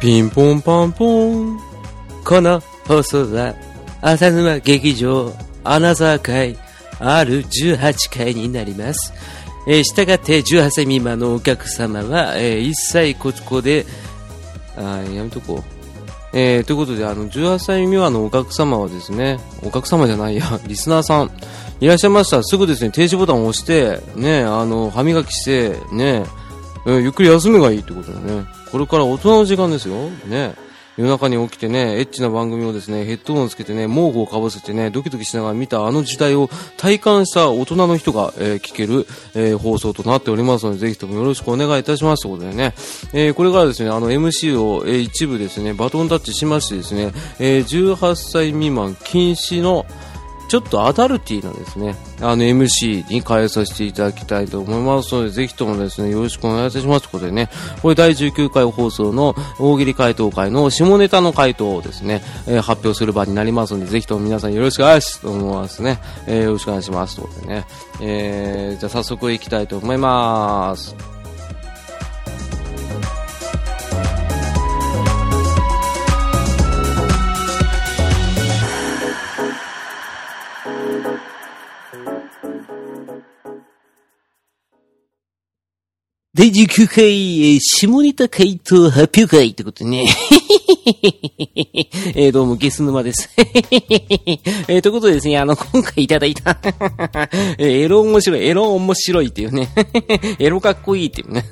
ピンポンパンポン。この放送は、浅沼劇場アナザー会 R18 回になります。えー、したがって18歳未満のお客様は、えー一切ここで、あやめとこう。えー、ということで、あの、18歳未満のお客様はですね、お客様じゃないや、リスナーさん、いらっしゃいました。らすぐですね、停止ボタンを押して、ね、あの、歯磨きして、ね、えーゆっくり休めがいいってことだね、これから大人の時間ですよ、ね。夜中に起きてね、エッチな番組をですね、ヘッドホンをつけてね、毛布をかぶせてね、ドキドキしながら見たあの時代を体感した大人の人が、えー聞ける、えー放送となっておりますので、ぜひともよろしくお願いいたします。ということでね、えーこれからですね、あの MC を、えー一部ですね、バトンタッチしましてですね、えー18歳未満禁止の、ちょっとアダルティーなですね、あの MC に変えさせていただきたいと思いますので、ぜひともですね、よろしくお願いいたしますということでね、これ第19回放送の大喜利回答会の下ネタの回答をですね、えー発表する場になりますので、ぜひとも皆さんよろしくお願いしますと思いますね。えーよろしくお願いしますということでね。えーじゃあ早速行きたいと思います。第19回、えー下ネタ回答発表会ってことね。えーどうも、ゲス沼です。えーということでですね、あの、今回いただいた、えーエロ面白い、エロ面白いっていうね、エロかっこいいっていうね、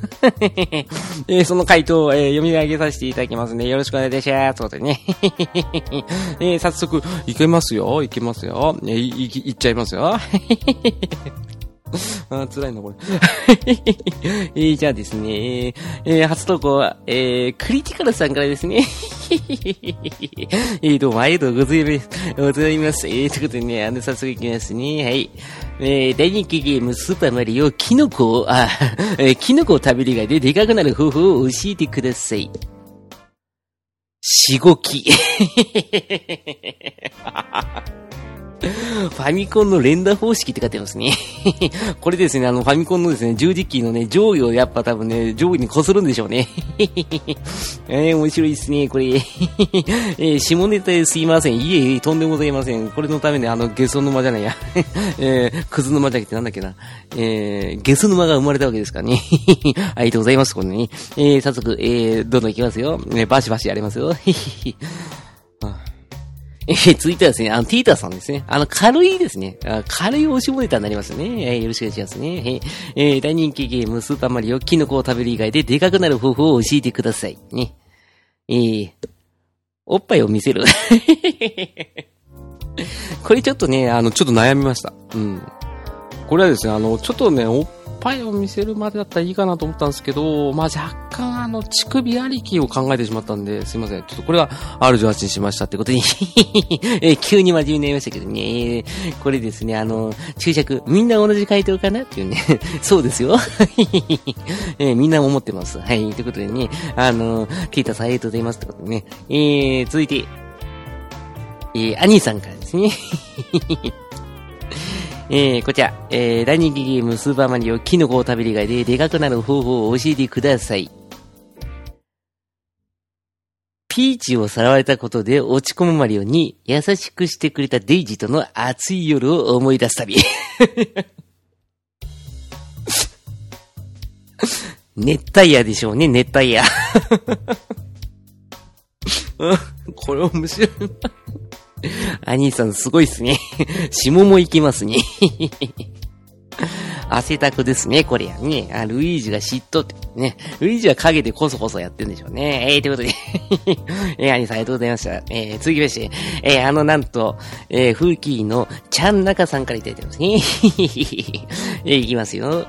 えーその回答を、えー読み上げさせていただきますね。よろしくお願いいたします。ということでね、えー早速、いけますよ、いけますよ、えーい、い、いっちゃいますよ。あ辛いな、これ。えーじゃあですね、えー初投稿は、えークリティカルさんからですね。えーどうもありがとうございます。ございます。えーということでね、あの、早速いきますね。はい。えー大人気ゲーム、スーパーマリオ、キノコを、あ、えーキノコを食べる以外ででかくなる方法を教えてください。しごき。ファミコンの連打方式って書いてますね。これですね、あの、ファミコンのですね、十字キーのね、上位をやっぱ多分ね、上位に擦るんでしょうね。えー、面白いですね、これ。えー、下ネタですいません。いえいえ、とんでもございません。これのためにあの、ゲソ沼じゃないや。えー、クズ沼じゃなくてなんだっけな。えー、ゲス沼が生まれたわけですからね。ありがとうございます、これね。えー、早速、えー、どんどんいきますよ。ね、バシバシやりますよ。えー、続いてはですね、あの、ティーターさんですね。あの、軽いですね。あ軽いおしぼネタになりますね。えーよろしくお願いしますね。ええー大人気ゲーム、スーパーマリオ、キノコを食べる以外ででかくなる方法を教えてください。ね。えー、おっぱいを見せる。これちょっとね、あの、ちょっと悩みました。うん。これはですね、あの、ちょっとね、おっぱいを見せるまでだったらいいかなと思ったんですけど、まあ、若干あの、乳首ありきを考えてしまったんで、すいません。ちょっとこれは R18 にしましたってことに え急に真面目になりましたけどね、これですね、あの、注釈、みんな同じ回答かなっていうね、そうですよ。えみんな思ってます。はい、ということでね、あの、ケイタさんありがとうございますってことでね、えー、続いて、えー、アニーさんからですね。えー、こちら、えー、大人気ゲームスーパーマリオキノコを食べる以外ででかくなる方法を教えてください。ピーチをさらわれたことで落ち込むマリオに優しくしてくれたデイジーとの熱い夜を思い出す旅。熱帯夜でしょうね、熱帯夜。これ面白いな。アニーさんすごいっすね。下もいけますね。汗たくですね、これやね。あ、ルイージが嫉妬って。ね。ルイージは影でこそこそやってんでしょうね。えー、ということで。えー、アニーさんありがとうございました。えー、続きまして、えー、あの、なんと、えー、フーキーのちゃんなかさんからいただいてますね。えー、いきますよ。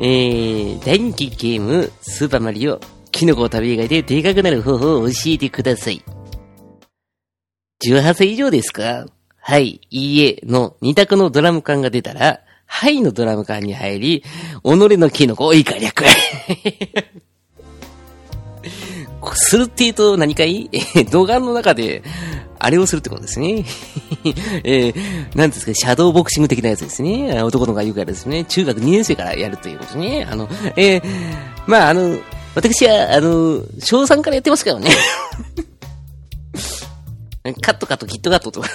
えー、大人気ゲーム、スーパーマリオ、キノコを食べ以外ででかくなる方法を教えてください。18歳以上ですか？はい、いいえの二択のドラム缶が出たら、はいのドラム缶に入り、己のキノコを以下略。するって言うと何かい 動画の中で、あれをするってことですね。えー、なんですか、シャドーボクシング的なやつですね。男の子が言うからですね。中学2年生からやるということですね。あの、えー、まあ、あの、私は、あの、小3からやってますからね。カットカット、キットカットとか。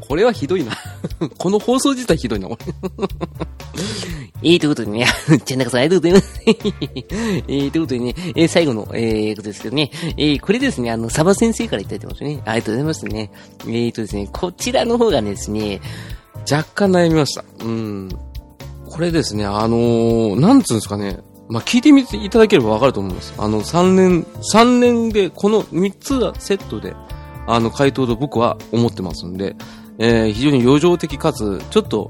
これはひどいな。この放送自体ひどいな、これ。えー、ということでね、ちゃんなかさんありがとうございます。えー、ということでね、えー、最後の、えー、ことですけどね、えー、これですね、あの、サバ先生からいただいてますね。ありがとうございますね。えーとですね、こちらの方がですね、若干悩みました。うん。これですね、あのー、なんつうんですかね、まあ、聞いてみていただければわかると思います。あの、3年、3年で、この3つがセットで、あの、回答と僕は思ってますんで、えー、非常に余剰的かつ、ちょっと、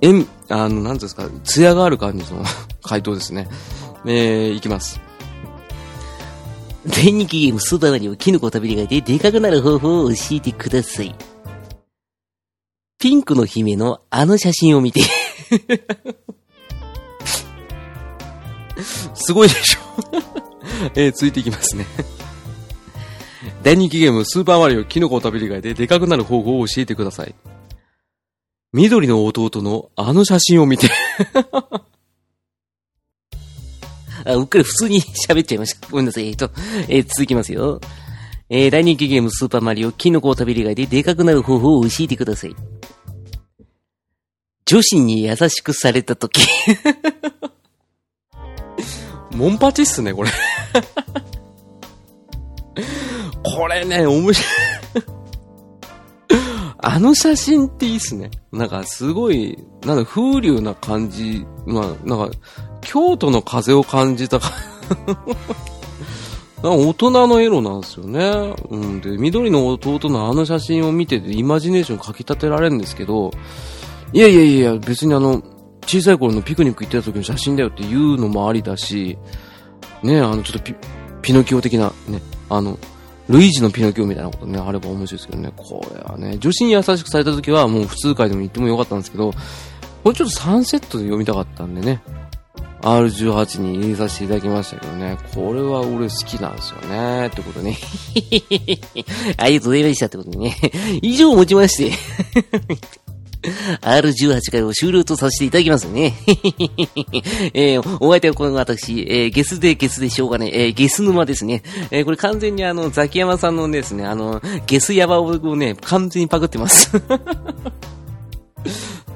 えん、あの、なんですか、艶がある感じの 回答ですね。えー、いきます。電気ゲームスーパーマリオキノコを食べりがででかくなる方法を教えてください。ピンクの姫のあの写真を見てすごいでしょ えー、ついていきますね大人気ゲームスーパーマリオキノコを食べる以外ででかくなる方法を教えてください。緑の弟のあの写真を見て あ、うっかり普通に 喋っちゃいました。ごめんなさい。えっと、えー、続きますよ。えー、大人気ゲームスーパーマリオキノコを食べる以外ででかくなる方法を教えてください。女子に優しくされたときモンパチっすね、これこれね、面白いあの写真っていいっすね。なんかすごい、なんだ、風流な感じ。まあ、なんか、京都の風を感じたか大人のエロなんですよね。うん。で、緑の弟のあの写真を見てて、イマジネーションかき立てられるんですけど、いやいやいや、別にあの、小さい頃のピクニック行ってた時の写真だよっていうのもありだし、ね、あの、ちょっとピ、ピノキオ的な、ね、あの、ルイージのピノキオみたいなことね、あれば面白いですけどね、これはね、女子に優しくされた時はもう普通回でも言ってもよかったんですけど、これちょっと3セットで読みたかったんでね、R18 に入れさせていただきましたけどね、これは俺好きなんですよね、ってことね。ありがとうございましたってことでね。以上をもちまして R18 回を終了とさせていただきますね。えー、お相手はこの私、えー、ゲスでゲスでしょうがね、えー、ゲス沼ですね。えー、これ完全にあの、ザキヤマさんのですね、あの、ゲスヤバをね、完全にパクってます。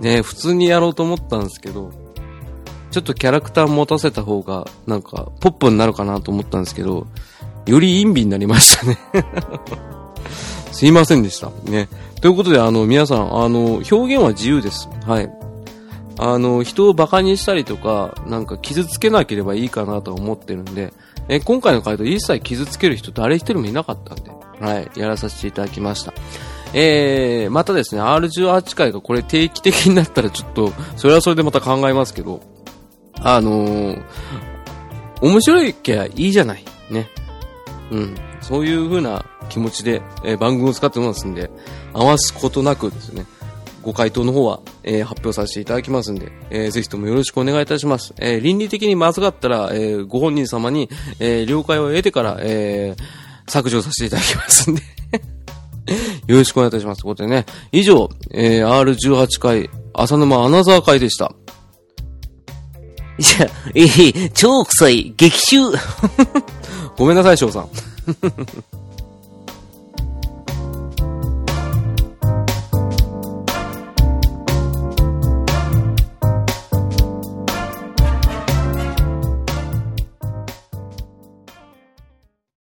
ね普通にやろうと思ったんですけど、ちょっとキャラクター持たせた方が、なんか、ポップになるかなと思ったんですけど、より陰微になりましたね すいませんでした。ね。ということで、あの、皆さん、あの、表現は自由です。はい。あの、人を馬鹿にしたりとか、なんか傷つけなければいいかなと思ってるんで、え、今回の回答一切傷つける人誰一人もいなかったんで、はい、やらさせていただきました。えー、またですね、R18 回がこれ定期的になったらちょっと、それはそれでまた考えますけど、あのー、面白いきゃいいじゃない。ね。うん。そういう風な気持ちで、えー、番組を使ってますんで、合わすことなくですね、ご回答の方は、えー、発表させていただきますんで、えー、ぜひともよろしくお願いいたします。えー、倫理的にまずかったら、えー、ご本人様に、えー、了解を得てから、えー、削除させていただきますんで よろしくお願いいたします。ということでね、以上、えー、R18 回、浅沼アナザー会でした。じゃあ、えー、超臭い、激臭 ごめんなさい、翔さん。